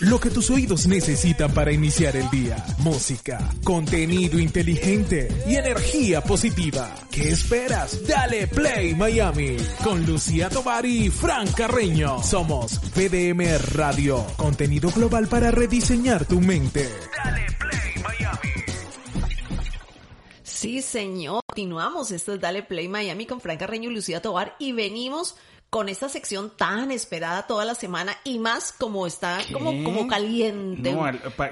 Lo que tus oídos necesitan para iniciar el día. Música, contenido inteligente y energía positiva. ¿Qué esperas? Dale Play Miami con Lucía Tovar y Fran Carreño. Somos VDM Radio, contenido global para rediseñar tu mente. Dale Play Miami. Sí, señor. Continuamos. Esto es Dale Play Miami con Fran Carreño y Lucía Tobar y venimos con esta sección tan esperada toda la semana y más como está como, como caliente. No,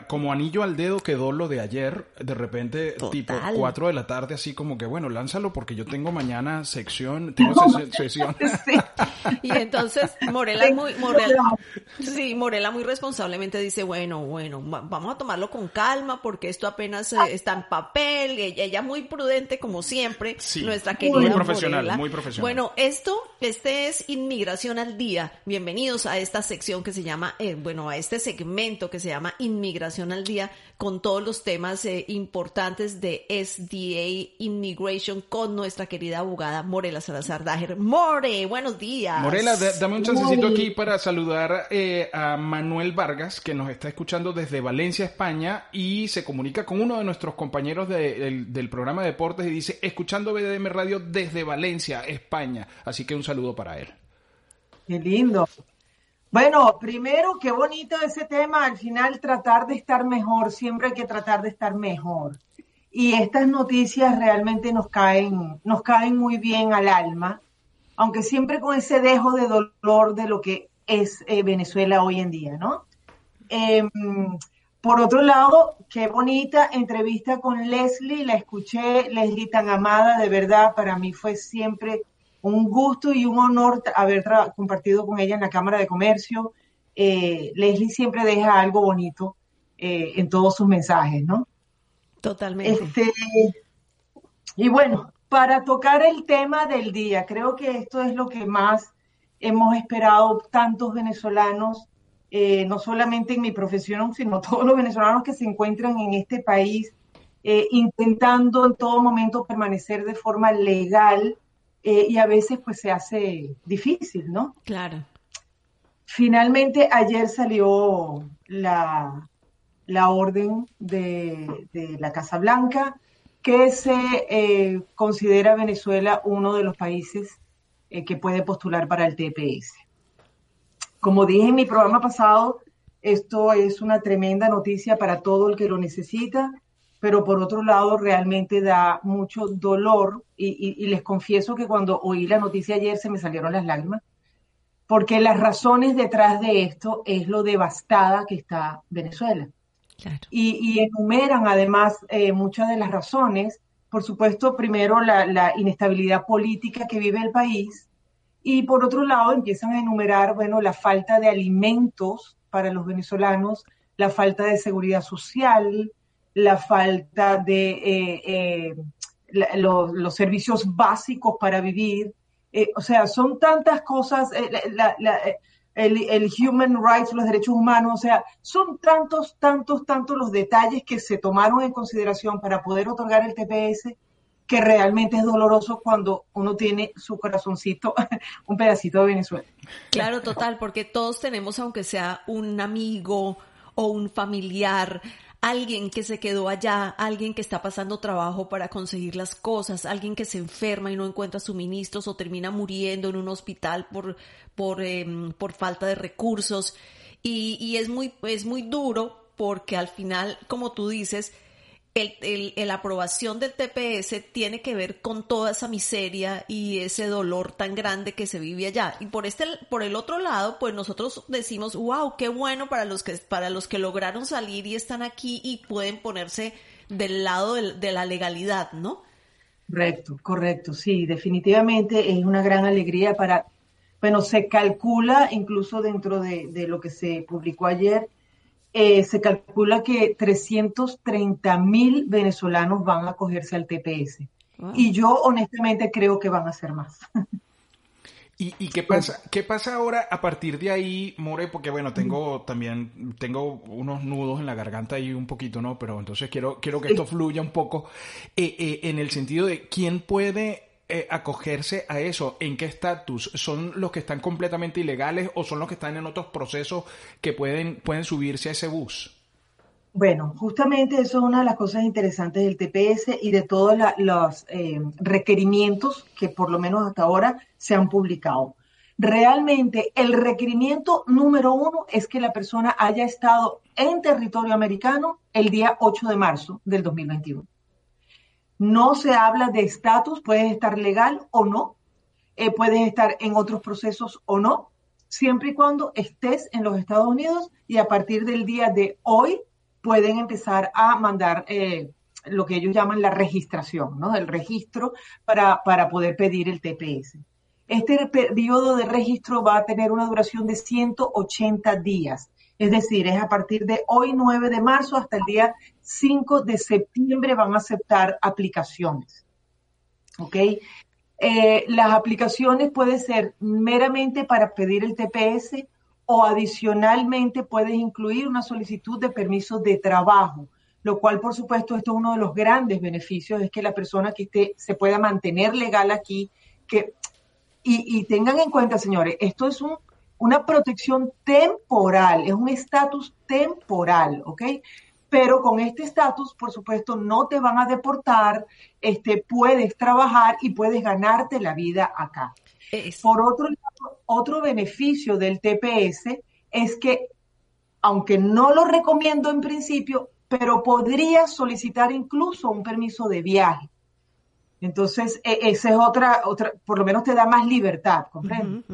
como anillo al dedo quedó lo de ayer, de repente tipo 4 de la tarde, así como que bueno, lánzalo porque yo tengo mañana sección, tengo sesión. Y entonces Morela muy, Morela, sí, Morela muy responsablemente dice, bueno, bueno, vamos a tomarlo con calma porque esto apenas eh, está en papel, ella, ella muy prudente como siempre, nuestra querida muy profesional, muy profesional. Bueno, esto, este es Inmigración al Día. Bienvenidos a esta sección que se llama, eh, bueno, a este segmento que se llama Inmigración al Día, con todos los temas eh, importantes de SDA Immigration con nuestra querida abogada Morela Salazar Dager. More, buenos días. Morela, dame un chancecito aquí para saludar eh, a Manuel Vargas, que nos está escuchando desde Valencia, España, y se comunica con uno de nuestros compañeros del programa de deportes y dice, escuchando BDM Radio desde Valencia, España. Así que un saludo para él. Qué lindo. Bueno, primero, qué bonito ese tema. Al final, tratar de estar mejor. Siempre hay que tratar de estar mejor. Y estas noticias realmente nos caen, nos caen muy bien al alma, aunque siempre con ese dejo de dolor de lo que es eh, Venezuela hoy en día, ¿no? Em, por otro lado, qué bonita entrevista con Leslie, la escuché, Leslie tan amada, de verdad, para mí fue siempre un gusto y un honor haber compartido con ella en la Cámara de Comercio. Eh, Leslie siempre deja algo bonito eh, en todos sus mensajes, ¿no? Totalmente. Este, y bueno, para tocar el tema del día, creo que esto es lo que más hemos esperado tantos venezolanos, eh, no solamente en mi profesión, sino todos los venezolanos que se encuentran en este país, intentando en todo momento permanecer de forma legal eh, y a veces pues se hace difícil, ¿no? Claro. Finalmente ayer salió la, la orden de, la Casa Blanca que se eh, considera Venezuela uno de los países eh, que puede postular para el TPS. Como dije en mi programa pasado, esto es una tremenda noticia para todo el que lo necesita pero por otro lado realmente da mucho dolor y, les confieso que cuando oí la noticia ayer se me salieron las lágrimas, porque las razones detrás de esto es lo devastada que está Venezuela. Y, enumeran además eh, muchas de las razones, por supuesto, primero la, la inestabilidad política que vive el país, y por otro lado empiezan a enumerar, bueno, la falta de alimentos para los venezolanos, la falta de seguridad social, la falta de eh, eh, los, servicios básicos para vivir. Eh, o sea, son tantas cosas, el, human rights, los derechos humanos, o sea, son tantos, tantos, tantos los detalles que se tomaron en consideración para poder otorgar el TPS que realmente es doloroso cuando uno tiene su corazoncito, un pedacito de Venezuela. Claro, total, porque todos tenemos, aunque sea un amigo o un familiar, alguien que se quedó allá, alguien que está pasando trabajo para conseguir las cosas, alguien que se enferma y no encuentra suministros o termina muriendo en un hospital por, por, em, por falta de recursos. Y, y es, muy, es muy duro porque al final, como tú dices, el, el, la aprobación del TPS tiene que ver con toda esa miseria y ese dolor tan grande que se vive allá. Y por este, por el otro lado, pues nosotros decimos, wow, qué bueno para los que, para los que lograron salir y están aquí y pueden ponerse del lado de, la legalidad, ¿no? Correcto, correcto, sí, definitivamente es una gran alegría para, bueno, se calcula incluso dentro de, de lo que se publicó ayer, eh, se calcula que 330 mil venezolanos van a acogerse al TPS. Y yo honestamente creo que van a ser más. ¿Y, qué pasa? ¿Qué pasa ahora a partir de ahí, More? Porque bueno, tengo también tengo unos nudos en la garganta ahí un poquito, ¿no? Pero entonces quiero quiero que esto fluya un poco eh, eh, en el sentido de quién puede eh, acogerse a eso? ¿En qué estatus? ¿Son los que están completamente ilegales o son los que están en otros procesos que pueden, pueden subirse a ese bus? Bueno, justamente eso es una de las cosas interesantes del TPS y de todos los eh, requerimientos que por lo menos hasta ahora se han publicado. Realmente el requerimiento número uno es que la persona haya estado en territorio americano el día 8 de marzo del 2021. No se habla de estatus, puedes estar legal o no, eh, puedes estar en otros procesos o no, siempre y cuando estés en los Estados Unidos y a partir del día de hoy pueden empezar a mandar eh, lo que ellos llaman la registración, ¿no? El registro para, para poder pedir el TPS. Este periodo de registro va a tener una duración de 180 días. Es decir, es a partir de hoy 9 de marzo hasta el día 5 de septiembre van a aceptar aplicaciones. ¿Ok? Eh, las aplicaciones pueden ser meramente para pedir el TPS o adicionalmente puedes incluir una solicitud de permiso de trabajo, lo cual por supuesto esto es uno de los grandes beneficios, es que la persona que esté se pueda mantener legal aquí, que, y, y tengan en cuenta, señores, esto es un una protección temporal, es un estatus temporal, ¿ok? Pero con este estatus, por supuesto, no te van a deportar, este, puedes trabajar y puedes ganarte la vida acá. Por otro lado, otro beneficio del TPS es que, aunque no lo recomiendo en principio, pero podrías solicitar incluso un permiso de viaje. Entonces, e, esa es otra, otra, por lo menos te da más libertad, ¿comprendes?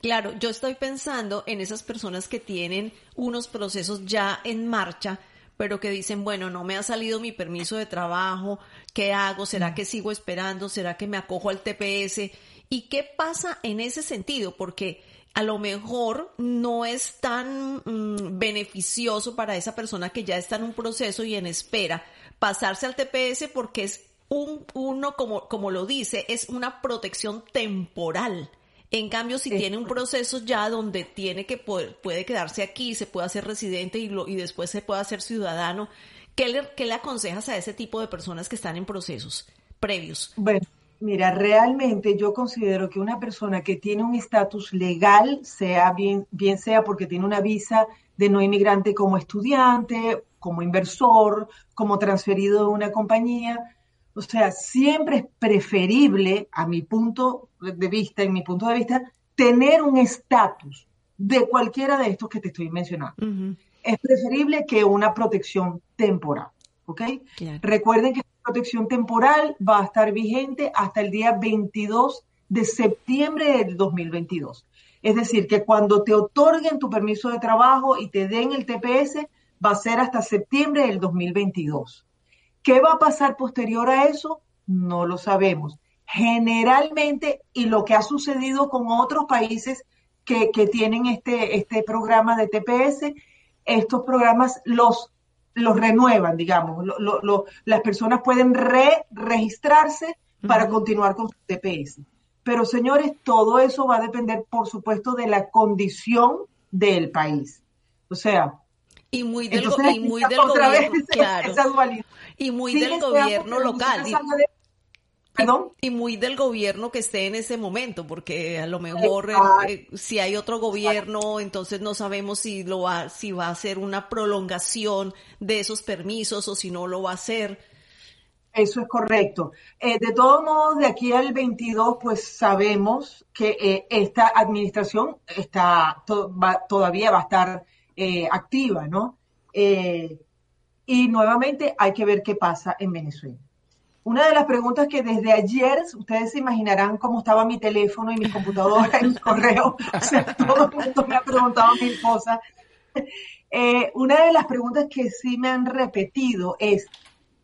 Claro, yo estoy pensando en esas personas que tienen unos procesos ya en marcha, pero que dicen, bueno, no me ha salido mi permiso de trabajo, ¿qué hago? ¿Será que sigo esperando? ¿Será que me acojo al TPS? ¿Y qué pasa en ese sentido? Porque a lo mejor no es tan mm, beneficioso para esa persona que ya está en un proceso y en espera pasarse al TPS porque es un, uno, como, como lo dice, es una protección temporal. En cambio, si tiene un proceso ya donde tiene que poder, puede quedarse aquí, se puede hacer residente y, lo, y después se puede hacer ciudadano, ¿qué le, ¿qué le aconsejas a ese tipo de personas que están en procesos previos? Bueno, mira, realmente yo considero que una persona que tiene un estatus legal, sea bien, bien sea porque tiene una visa de no inmigrante como estudiante, como inversor, como transferido de una compañía, o sea, siempre es preferible, a mi punto de vista, en mi punto de vista, tener un estatus de cualquiera de estos que te estoy mencionando. Es preferible que una protección temporal. ¿Ok? Recuerden que la protección temporal va a estar vigente hasta el día 22 de septiembre del 2022. Es decir, que cuando te otorguen tu permiso de trabajo y te den el TPS, va a ser hasta septiembre del 2022. ¿Qué va a pasar posterior a eso? No lo sabemos. Generalmente, y lo que ha sucedido con otros países que, tienen este, este programa de TPS, estos programas los, los renuevan, digamos. las personas pueden re-registrarse para continuar con su TPS. Pero señores, todo eso va a depender, por supuesto, de la condición del país. O sea, y muy del, y muy del gobierno, claro. Y muy del gobierno local. Y, muy del gobierno que esté en ese momento, porque a lo mejor eh, si hay otro gobierno, entonces no sabemos si lo va, si va a ser una prolongación de esos permisos o si no lo va a hacer. Eso es correcto. Eh, de todos modos, de aquí al 22, pues sabemos que eh, esta administración está todavía va a estar activa, ¿no? Y nuevamente hay que ver qué pasa en Venezuela. Una de las preguntas que desde ayer, ustedes se imaginarán cómo estaba mi teléfono y mi computadora y mi correo, o sea, todo el mundo me ha preguntado mil cosas. Eh, una de las preguntas que sí me han repetido es,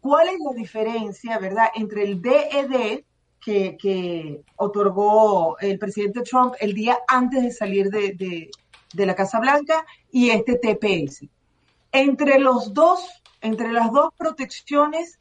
¿cuál es la diferencia, verdad, entre el DED e que, que otorgó el presidente Trump el día antes de salir de, de, de la Casa Blanca y este TPS? Entre los dos entre las dos protecciones,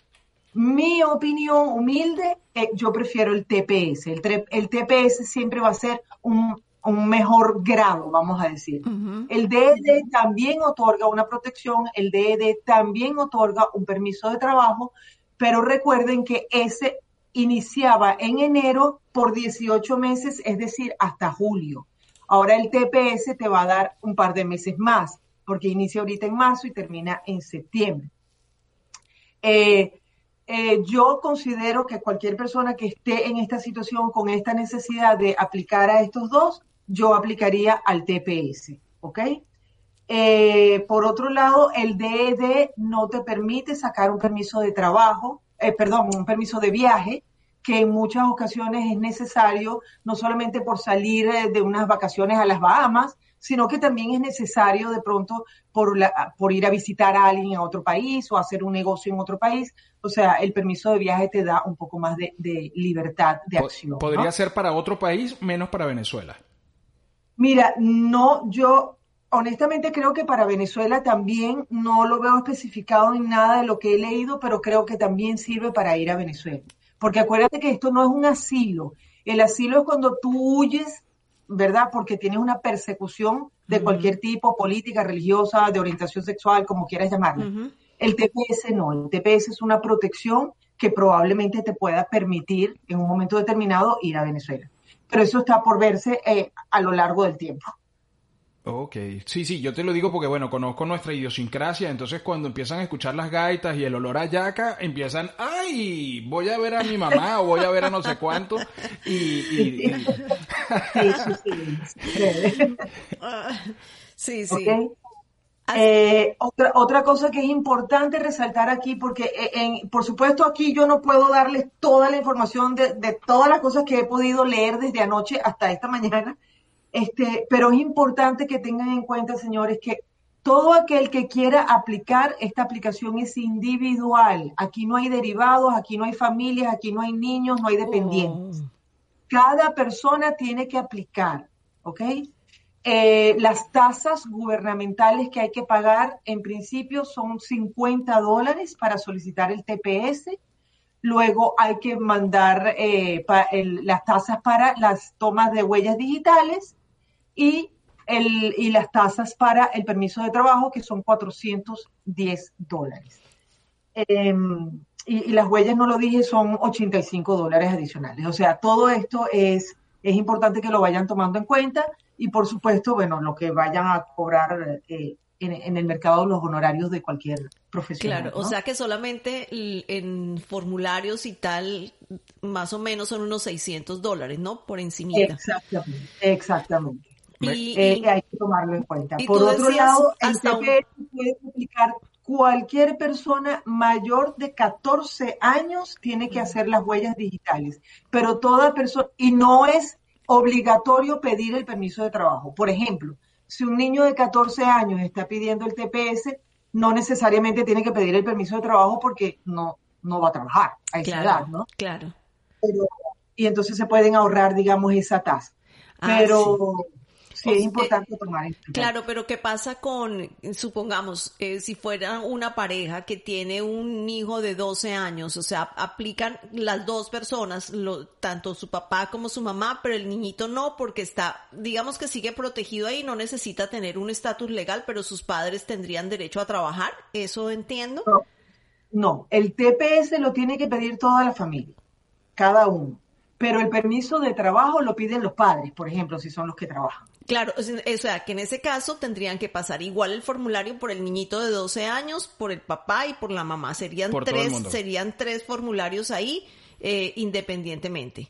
mi opinión humilde, eh, yo prefiero el TPS. El, TPS siempre va a ser un, mejor grado, vamos a decir. El DED también otorga una protección, el DED también otorga un permiso de trabajo, pero recuerden que ese iniciaba en enero por 18 meses, es decir, hasta julio. Ahora el TPS te va a dar un par de meses más, porque inicia ahorita en marzo y termina en septiembre. Eh, eh, yo considero que cualquier persona que esté en esta situación con esta necesidad de aplicar a estos dos, yo aplicaría al TPS, ¿ok? Eh, por otro lado, el DED no te permite sacar un permiso de trabajo, perdón, un permiso de viaje, que en muchas ocasiones es necesario, no solamente por salir de unas vacaciones a las Bahamas, sino que también es necesario de pronto por, por ir a visitar a alguien en otro país o hacer un negocio en otro país. O sea, el permiso de viaje te da un poco más de, libertad de acción. ¿Podría ser para otro país, menos para Venezuela? Mira, no, yo honestamente creo que para Venezuela también no lo veo especificado en nada de lo que he leído, pero creo que también sirve para ir a Venezuela. Porque acuérdate que esto no es un asilo. El asilo es cuando tú huyes ¿verdad? Porque tienes una persecución de cualquier tipo, política, religiosa, de orientación sexual, como quieras llamarlo. El TPS no, el TPS es una protección que probablemente te pueda permitir en un momento determinado ir a Venezuela. Pero eso está por verse eh, a lo largo del tiempo. Ok, sí, sí, yo te lo digo porque, bueno, conozco nuestra idiosincrasia, entonces cuando empiezan a escuchar las gaitas y el olor a yaca, empiezan, ay, voy a ver a mi mamá o voy a ver a no sé cuánto, y... Sí, sí. Eh, otra, otra cosa que es importante resaltar aquí, porque eh, en, por supuesto aquí yo no puedo darles toda la información de, de todas las cosas que he podido leer desde anoche hasta esta mañana, este, pero es importante que tengan en cuenta, señores, que todo aquel que quiera aplicar esta aplicación es individual. Aquí no hay derivados, aquí no hay familias, aquí no hay niños, no hay dependientes. Oh. Cada persona tiene que aplicar, ¿ok? Eh, las tasas gubernamentales que hay que pagar en principio son 50 dólares para solicitar el TPS. Luego hay que mandar eh, las tasas para las tomas de huellas digitales y, el, y las tasas para el permiso de trabajo, que son 410 dólares. Em, y, las huellas, no lo dije, son 85 dólares adicionales. O sea, todo esto es, es importante que lo vayan tomando en cuenta y, por supuesto, bueno, lo que vayan a cobrar eh, en, el mercado los honorarios de cualquier profesional. Claro, o sea que solamente en formularios y tal, más o menos son unos 600 dólares, ¿no? Por encima. Exactamente, exactamente. Y, eh, hay que tomarlo en cuenta. Por otro lado, el TPS puede aplicar cualquier persona mayor de 14 años tiene que hacer las huellas digitales, pero toda persona, y no es obligatorio pedir el permiso de trabajo. Por ejemplo, si un niño de 14 años está pidiendo el TPS, no necesariamente tiene que pedir el permiso de trabajo porque no, no va a trabajar a esa edad, ¿no? Claro. y entonces se pueden ahorrar, digamos, esa tasa. Ah, pero, Sí, es importante tomar Claro, pero ¿qué pasa con, supongamos, eh, si fuera una pareja que tiene un hijo de 12 años, o sea, aplican las dos personas, lo, tanto su papá como su mamá, pero el niñito no, porque está, digamos que sigue protegido ahí, no necesita tener un estatus legal, pero sus padres tendrían derecho a trabajar, ¿eso entiendo? No, no, el TPS lo tiene que pedir toda la familia, cada uno pero el permiso de trabajo lo piden los padres, por ejemplo, si son los que trabajan. Claro, o sea, que en ese caso tendrían que pasar igual el formulario por el niñito de 12 años, por el papá y por la mamá. Serían tres, serían tres formularios ahí, eh, independientemente.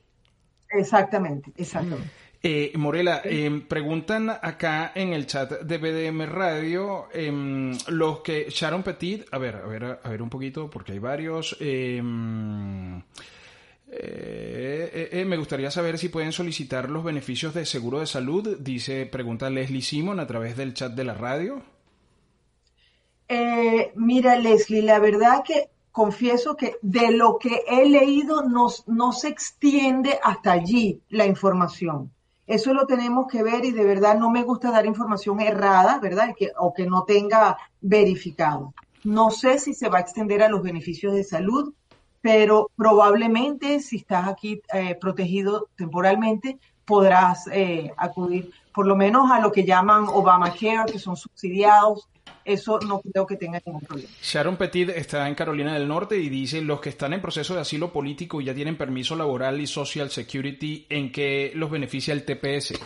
Exactamente, exactamente. Eh, Morela, em, preguntan acá en el chat de BDM Radio em, los que Sharon Petit, a ver, a ver, a ver un poquito porque hay varios. Eh, eh, eh, me gustaría saber si pueden solicitar los beneficios de seguro de salud, dice, pregunta Leslie Simon a través del chat de la radio. mira, Leslie, la verdad que confieso que de lo que he leído no, no se extiende hasta allí la información. Eso lo tenemos que ver y de verdad no me gusta dar información errada, ¿verdad? Que, o que no tenga verificado. No sé si se va a extender a los beneficios de salud pero probablemente si estás aquí eh, protegido temporalmente, podrás eh, acudir por lo menos a lo que llaman Obamacare, que son subsidiados, eso no creo que tenga ningún problema. Sharon Petit está en Carolina del Norte y dice, los que están en proceso de asilo político y ya tienen permiso laboral y social security, ¿en qué los beneficia el TPS?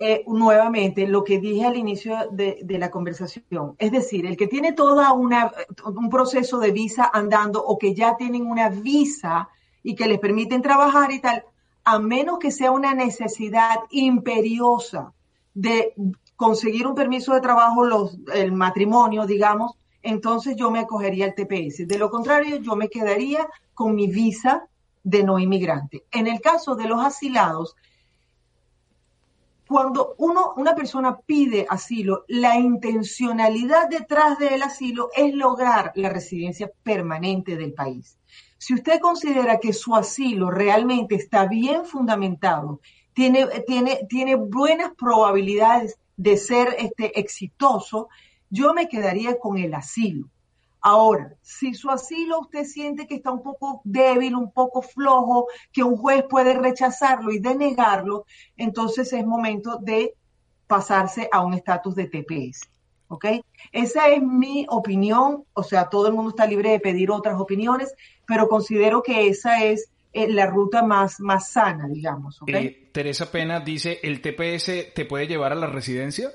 Eh, nuevamente, lo que dije al inicio de, la conversación, es decir, el que tiene todo un proceso de visa andando o que ya tienen una visa y que les permiten trabajar y tal, a menos que sea una necesidad imperiosa de conseguir un permiso de trabajo, los, el matrimonio, digamos, entonces yo me acogería al TPS. De lo contrario, yo me quedaría con mi visa de no inmigrante. En el caso de los asilados, cuando uno, una persona pide asilo, la intencionalidad detrás del asilo es lograr la residencia permanente del país. Si usted considera que su asilo realmente está bien fundamentado, tiene, tiene, tiene buenas probabilidades de ser este, exitoso, yo me quedaría con el asilo. Ahora, si su asilo usted siente que está un poco débil, un poco flojo, que un juez puede rechazarlo y denegarlo, entonces es momento de pasarse a un estatus de TPS. ¿Ok? Esa es mi opinión, o sea, todo el mundo está libre de pedir otras opiniones, pero considero que esa es eh, la ruta más, más sana, digamos. Eh, Teresa Pena dice, ¿el TPS te puede llevar a la residencia?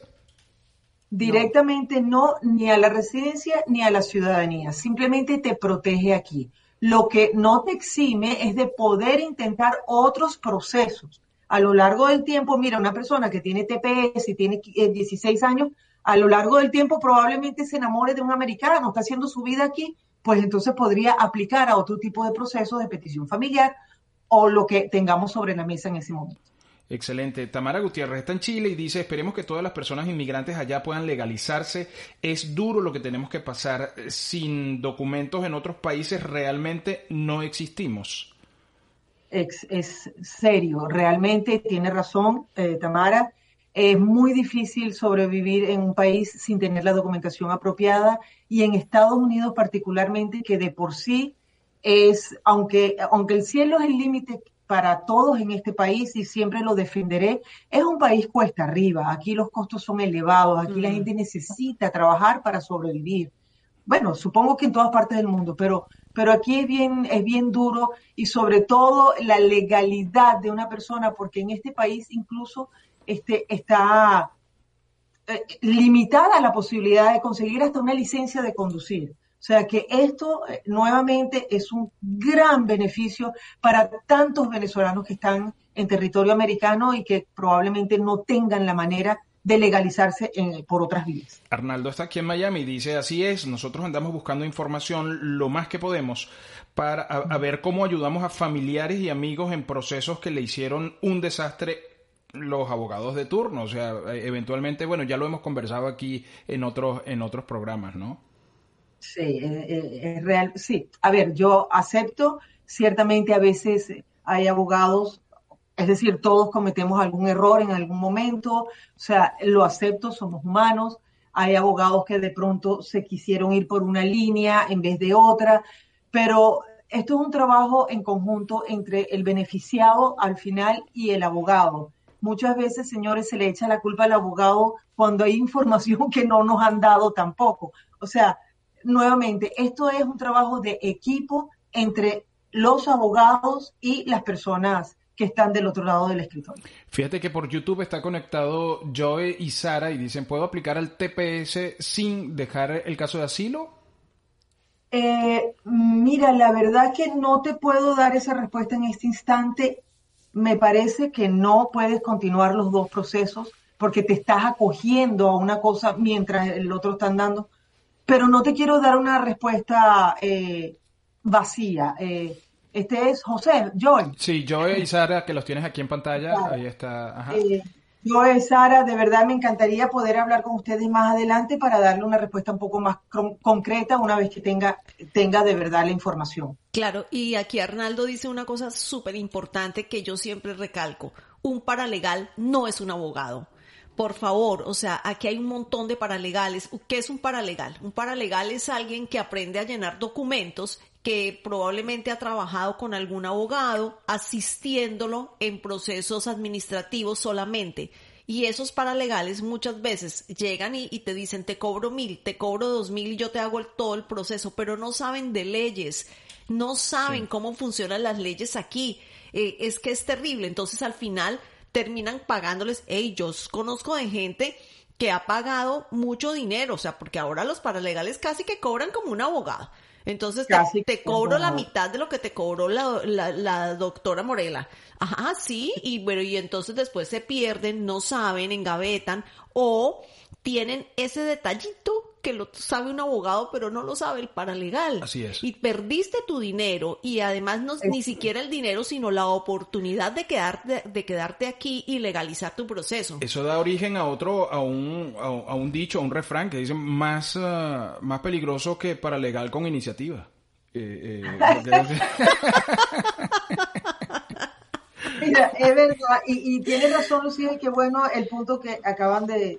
Directamente no. ni a la residencia ni a la ciudadanía. Simplemente te protege aquí. Lo que no te exime es de poder intentar otros procesos. A lo largo del tiempo, mira, una persona que tiene TPS y tiene 16 eh, años, a lo largo del tiempo probablemente se enamore de un americano, está haciendo su vida aquí, pues entonces podría aplicar a otro tipo de proceso de petición familiar o lo que tengamos sobre la mesa en ese momento. Excelente. Tamara Gutiérrez está en Chile y dice, esperemos que todas las personas inmigrantes allá puedan legalizarse. Es duro lo que tenemos que pasar. Sin documentos en otros países realmente no existimos. Es, serio, realmente tiene razón eh, Tamara. Es muy difícil sobrevivir en un país sin tener la documentación apropiada y en Estados Unidos particularmente, que de por sí es, aunque, aunque el cielo es el límite para todos en este país y siempre lo defenderé, es un país cuesta arriba. Aquí los costos son elevados, aquí la gente necesita trabajar para sobrevivir. Bueno, supongo que en todas partes del mundo, pero, pero aquí es bien, es bien duro y sobre todo la legalidad de una persona, porque en este país incluso este, está eh, limitada la posibilidad de conseguir hasta una licencia de conducir. O sea que esto eh, nuevamente es un gran beneficio para tantos venezolanos que están en territorio americano y que probablemente no tengan la manera de legalizarse por otras vías. Arnaldo está aquí en Miami y dice, así es, nosotros andamos buscando información lo más que podemos para a ver cómo ayudamos a familiares y amigos en procesos que le hicieron un desastre los abogados de turno, o sea, eventualmente, bueno, ya lo hemos conversado aquí en otros en otros programas, ¿no? Sí, eh, eh, es real. Sí, a ver, yo acepto, ciertamente a veces hay abogados, es decir, todos cometemos algún error en algún momento, o sea, lo acepto, somos humanos, hay abogados que de pronto se quisieron ir por una línea en vez de otra, pero esto es un trabajo en conjunto entre el beneficiado al final y el abogado. Muchas veces, señores, se le echa la culpa al abogado cuando hay información que no nos han dado tampoco. O sea, nuevamente, esto es un trabajo de equipo entre los abogados y las personas que están del otro lado del escritorio. Fíjate que por YouTube está conectado Joe y Sara y dicen, ¿puedo aplicar al TPS sin dejar el caso de asilo? Eh, mira, la verdad que no te puedo dar esa respuesta en este instante. Me parece que no puedes continuar los dos procesos porque te estás acogiendo a una cosa mientras el otro está andando pero no te quiero dar una respuesta eh, vacía. Eh, este es José, Joy. Sí, Joy y Sara, que los tienes aquí en pantalla. Ahí está. Ajá. Eh, Joy, Sara, de verdad me encantaría poder hablar con ustedes más adelante para darle una respuesta un poco más concreta una vez que tenga, tenga de verdad la información. Claro, y aquí Arnaldo dice una cosa súper importante que yo siempre recalco. Un paralegal no es un abogado por favor, o sea, aquí hay un montón de paralegales. ¿Qué es un paralegal? Un paralegal es alguien que aprende a llenar documentos que probablemente ha trabajado con algún abogado asistiéndolo en procesos administrativos solamente. Y esos paralegales muchas veces llegan y, te dicen, te cobro mil, te cobro dos mil y yo te hago todo el proceso, pero no saben de leyes, no saben cómo funcionan las leyes aquí. Eh, es que es terrible. Entonces al final terminan pagándoles, hey, yo conozco de gente que ha pagado mucho dinero, o sea, porque ahora los paralegales casi que cobran como un abogado. Entonces te, cobro la mitad de lo que te cobró la, la, doctora Morela. Ajá, sí, y bueno, y entonces después se pierden, no saben, engavetan o tienen ese detallito que lo sabe un abogado, pero no lo sabe el paralegal. Así es. Y perdiste tu dinero y además no, ni siquiera el dinero, sino la oportunidad de quedarte, de quedarte aquí y legalizar tu proceso. Eso da origen a otro, a un, a, un dicho, a un refrán que dice más, ah, más peligroso que paralegal con iniciativa. Eh, eh, Mira, es verdad, y, y tiene razón Lucía, que bueno el punto que acaban de,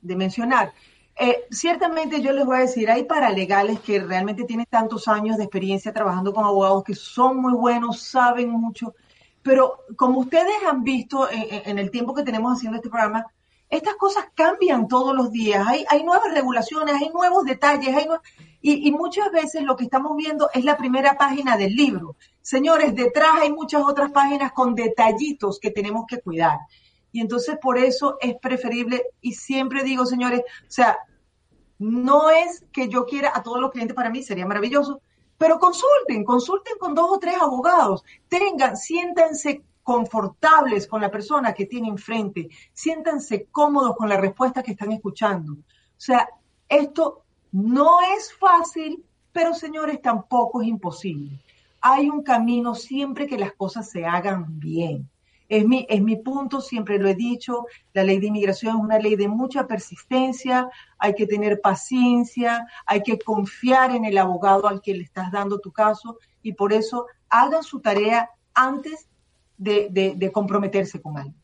de mencionar. Eh, ciertamente yo les voy a decir, hay paralegales que realmente tienen tantos años de experiencia trabajando con abogados que son muy buenos, saben mucho, pero como ustedes han visto en, el tiempo que tenemos haciendo este programa, estas cosas cambian todos los días, hay, hay nuevas regulaciones, hay nuevos detalles, hay y, y muchas veces lo que estamos viendo es la primera página del libro. Señores, detrás hay muchas otras páginas con detallitos que tenemos que cuidar. Y entonces por eso es preferible, y siempre digo, señores, o sea, no es que yo quiera a todos los clientes para mí, sería maravilloso, pero consulten, consulten con dos o tres abogados, tengan, siéntanse confortables con la persona que tienen enfrente, siéntanse cómodos con la respuesta que están escuchando. O sea, esto no es fácil, pero señores, tampoco es imposible. Hay un camino siempre que las cosas se hagan bien. Es mi, es mi punto, siempre lo he dicho, la ley de inmigración es una ley de mucha persistencia, hay que tener paciencia, hay que confiar en el abogado al que le estás dando tu caso y por eso hagan su tarea antes de, comprometerse con alguien.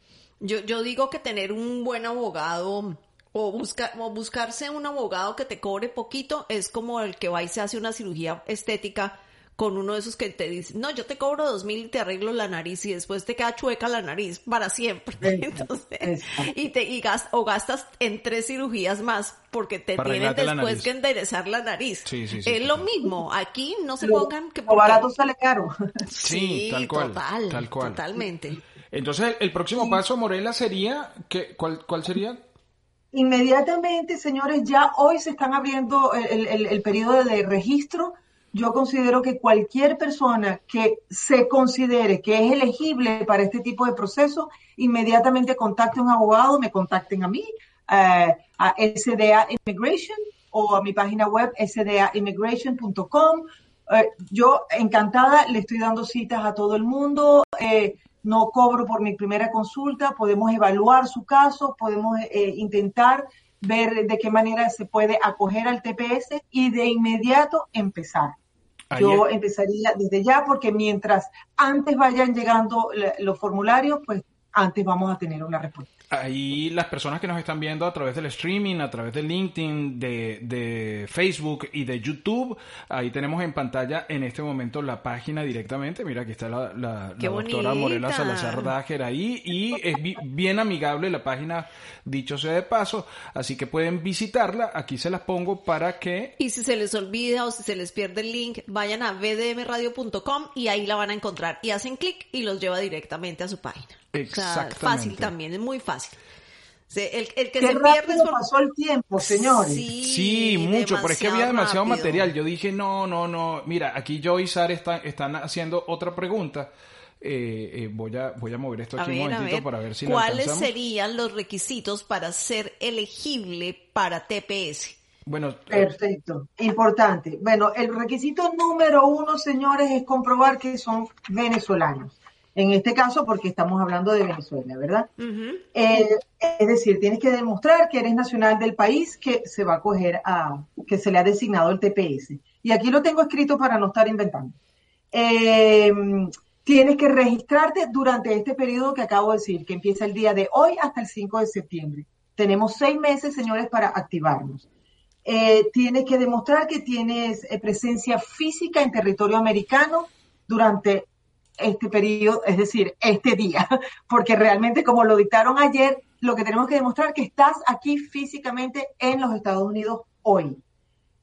Yo, yo digo que tener un buen abogado o, buscar, o buscarse un abogado que te cobre poquito es como el que va y se hace una cirugía estética con uno de esos que te dice, no, yo te cobro dos mil y te arreglo la nariz y después te queda chueca la nariz para siempre. Entonces, y te y o gastas en tres cirugías más porque te tienen después que enderezar la nariz. es lo mismo, aquí no se pongan que... O barato sale caro. Sí, tal cual. tal cual. Totalmente. Entonces, el, próximo paso, Morela, sería, que, ¿cuál, ¿cuál sería? Inmediatamente, señores, ya hoy se están abriendo el, el, el periodo de registro yo considero que cualquier persona que se considere que es elegible para este tipo de proceso, inmediatamente contacte a un abogado, me contacten a mí, eh, a SDA Immigration o a mi página web sdaimmigration.com. Eh, yo encantada le estoy dando citas a todo el mundo. Eh, no cobro por mi primera consulta, podemos evaluar su caso, podemos intentar ver de qué manera se puede acoger al TPS y de inmediato empezar. Yo empezaría desde ya porque mientras antes vayan llegando los formularios, pues antes vamos a tener una respuesta. Ahí las personas que nos están viendo a través del streaming, a través de LinkedIn, de, Facebook y de YouTube, ahí tenemos en pantalla en este momento la página directamente. Mira, aquí está la, doctora Morela Salazar Dager ahí y es bien amigable la página, dicho sea de paso, así que pueden visitarla. Aquí se las pongo para que... Y si se les olvida o si se les pierde el link, vayan a vdmradio.com y ahí la van a encontrar y hacen clic y los lleva directamente a su página. Exactamente. fácil también, es muy fácil. El, el que Qué se pierde pasó el tiempo, señores. Sí, mucho, pero es que había demasiado material. Yo dije, no, no, no. Mira, aquí yo y Sara están, están haciendo otra pregunta. Eh, eh, voy, a, voy a mover esto aquí un momentito para ver si ¿Cuáles serían los requisitos para ser elegible para TPS? Bueno, perfecto, importante. Bueno, el requisito número uno, señores, es comprobar que son venezolanos en este caso porque estamos hablando de Venezuela, ¿verdad? Eh, es decir, tienes que demostrar que eres nacional del país que se va a coger a, que se le ha designado el TPS. Y aquí lo tengo escrito para no estar inventando. Eh, tienes que registrarte durante este periodo que acabo de decir, que empieza el día de hoy hasta el 5 de septiembre. Tenemos seis meses, señores, para activarnos. Eh, tienes que demostrar que tienes presencia física en territorio americano durante este periodo, es decir, este día, porque realmente como lo dictaron ayer, lo que tenemos que demostrar es que estás aquí físicamente en los Estados Unidos hoy.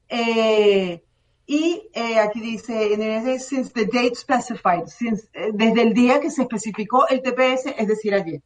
Eh, y eh, aquí dice, since the date specified, eh, desde el día que se especificó el TPS, es decir, ayer.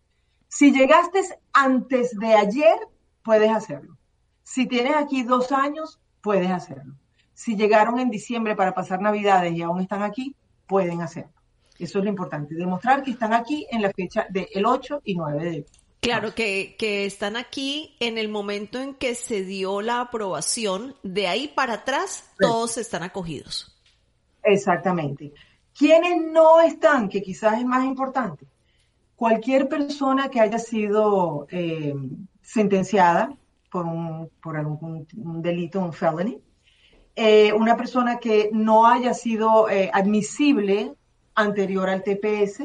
Si llegaste antes de ayer, puedes hacerlo. Si tienes aquí dos años, puedes hacerlo. Si llegaron en diciembre para pasar Navidades y aún están aquí, pueden hacerlo. Eso es lo importante, demostrar que están aquí en la fecha del 8 y 9 de Claro, que, que están aquí en el momento en que se dio la aprobación, de ahí para atrás todos están acogidos. Exactamente. ¿Quiénes no están? Que quizás es más importante. Cualquier persona que haya sido eh, sentenciada por, un, por algún delito, un felony, eh, una persona que no haya sido eh, admisible anterior al TPS,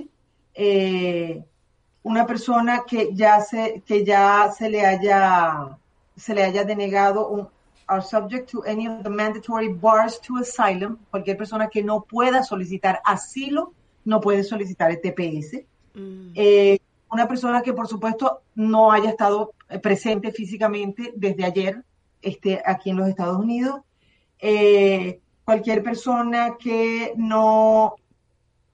una persona que ya se, que ya se le haya, se le haya denegado un, are subject to any of the mandatory bars to asylum, cualquier persona que no pueda solicitar asilo no puede solicitar el TPS. Mm. Eh, una persona que por supuesto no haya estado presente físicamente desde ayer este, aquí en los Estados Unidos. Eh, cualquier persona que no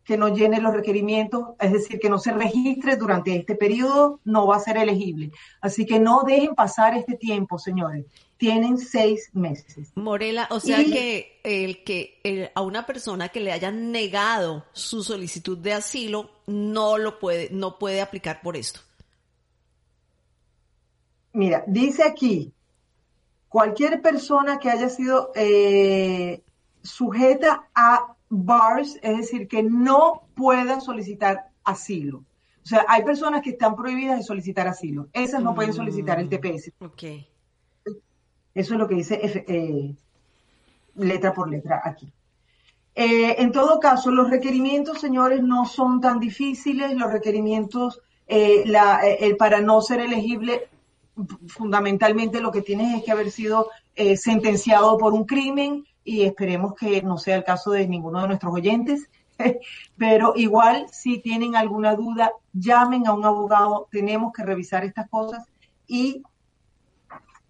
que no llene los requerimientos, es decir, que no se registre durante este periodo, no va a ser elegible. Así que no dejen pasar este tiempo, señores. Tienen seis meses. Morela, o sea que el que a una persona que le hayan negado su solicitud de asilo no lo puede, no puede aplicar por esto. Mira, dice aquí, cualquier persona que haya sido eh, sujeta a bars, es decir, que no puedan solicitar asilo. O sea, hay personas que están prohibidas de solicitar asilo. Esas no pueden solicitar el TPS. Ok. Eso es lo que dice eh, letra por letra aquí. Eh, en todo caso, los requerimientos, señores, no son tan difíciles. Los requerimientos eh, para no ser elegible, fundamentalmente lo que tienes es que haber sido sentenciado por un crimen, y esperemos que no sea el caso de ninguno de nuestros oyentes. Pero igual, si tienen alguna duda, llamen a un abogado. Tenemos que revisar estas cosas y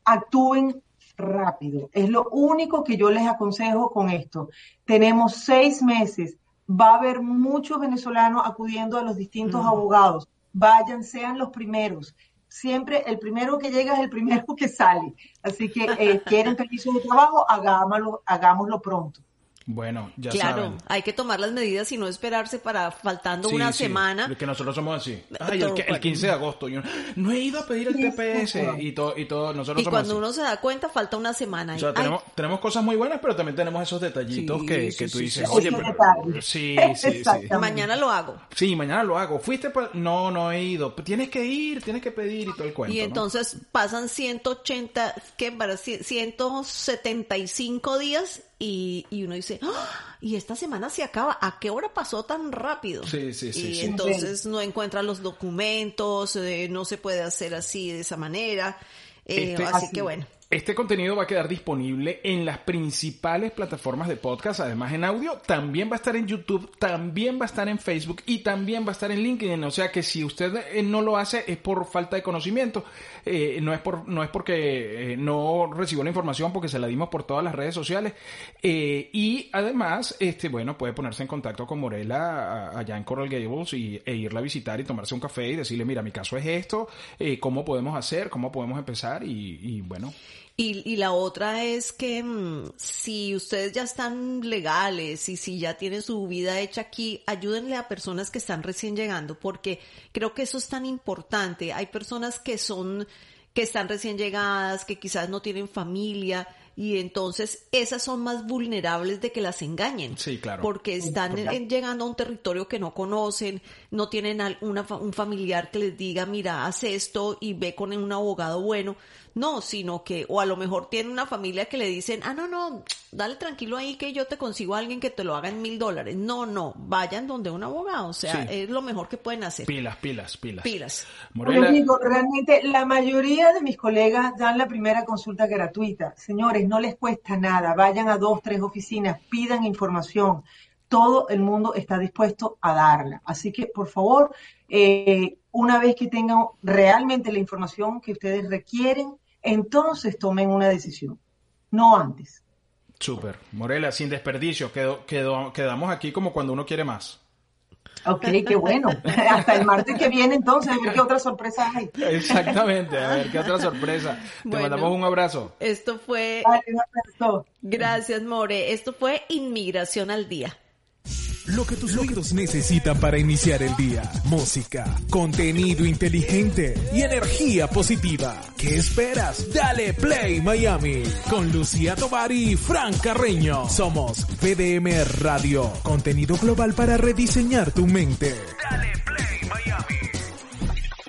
actúen rápido. Es lo único que yo les aconsejo con esto. Tenemos seis meses. Va a haber muchos venezolanos acudiendo a los distintos abogados. Vayan, sean los primeros siempre el primero que llega es el primero que sale. Así que eh, quieren permiso de trabajo, hagámoslo, hagámoslo pronto. Bueno, ya claro, hay que tomar las medidas y no esperarse para faltando una sí, semana. Que nosotros somos así. Ay, el, 15 de agosto. Yo no he ido a pedir el TPS y todo, y todo. Nosotros y cuando uno se da cuenta, falta una semana. O sea, tenemos, tenemos, cosas muy buenas, pero también tenemos esos detallitos que, que tú dices, oye, pero. Sí, sí, sí. Mañana lo hago. Sí, mañana lo hago. ¿Fuiste? No, no he ido. Tienes que ir, tienes que pedir y todo el cuento. Y entonces pasan 180, ¿qué? Para 175 días y, y uno dice, ¡Ah! y esta semana se acaba, ¿a qué hora pasó tan rápido? Sí, sí, sí. Y entonces no encuentra los documentos, eh, no se puede hacer así de esa manera. Eh, este, así que bueno. Este contenido va a quedar disponible en las principales plataformas de podcast, además en audio, también va a estar en YouTube, también va a estar en Facebook y también va a estar en LinkedIn. O sea que si usted eh, no lo hace es por falta de conocimiento, eh, no es por no es porque eh, no recibió la información porque se la dimos por todas las redes sociales y además, este bueno puede ponerse en contacto con Morela allá en Coral Gables y, e irla a visitar y tomarse un café y decirle mira mi caso es esto, cómo podemos hacer, cómo podemos empezar y, y bueno. Y, la otra es que mm, si ustedes ya están legales y si ya tienen su vida hecha aquí, ayúdenle a personas que están recién llegando, porque creo que eso es tan importante. Hay personas que son, que están recién llegadas, que quizás no tienen familia, y entonces esas son más vulnerables de que las engañen. Sí, claro. Porque están llegando a un territorio que no conocen, no tienen un familiar que les diga, mira, haz esto y ve con un abogado bueno. No, sino que, o a lo mejor tiene una familia que le dicen, ah, no, no, dale tranquilo ahí que yo te consigo a alguien que te lo haga en mil dólares. No, no, vayan donde un abogado, o sea, es lo mejor que pueden hacer. Pilas, pilas, pilas. Pilas. digo, realmente la mayoría de mis colegas dan la primera consulta gratuita. Señores, no les cuesta nada, vayan a dos, tres oficinas, pidan información todo el mundo está dispuesto a darla. Así que, por favor, eh, una vez que tengan realmente la información que ustedes requieren, entonces tomen una decisión, no antes. Súper. Morela, sin desperdicio, quedó, quedó, quedamos aquí como cuando uno quiere más. Ok, qué bueno. Hasta el martes que viene entonces, a ver qué otra sorpresa hay. Exactamente, a ver qué otra sorpresa. Te mandamos un abrazo. Esto fue... Gracias, More. Esto fue Inmigración al Día. Lo que tus oídos necesitan para iniciar el día. Música, contenido inteligente y energía positiva. ¿Qué esperas? Dale Play Miami con Lucía Tovar y Fran Carreño. Somos VDM Radio, contenido global para rediseñar tu mente. Dale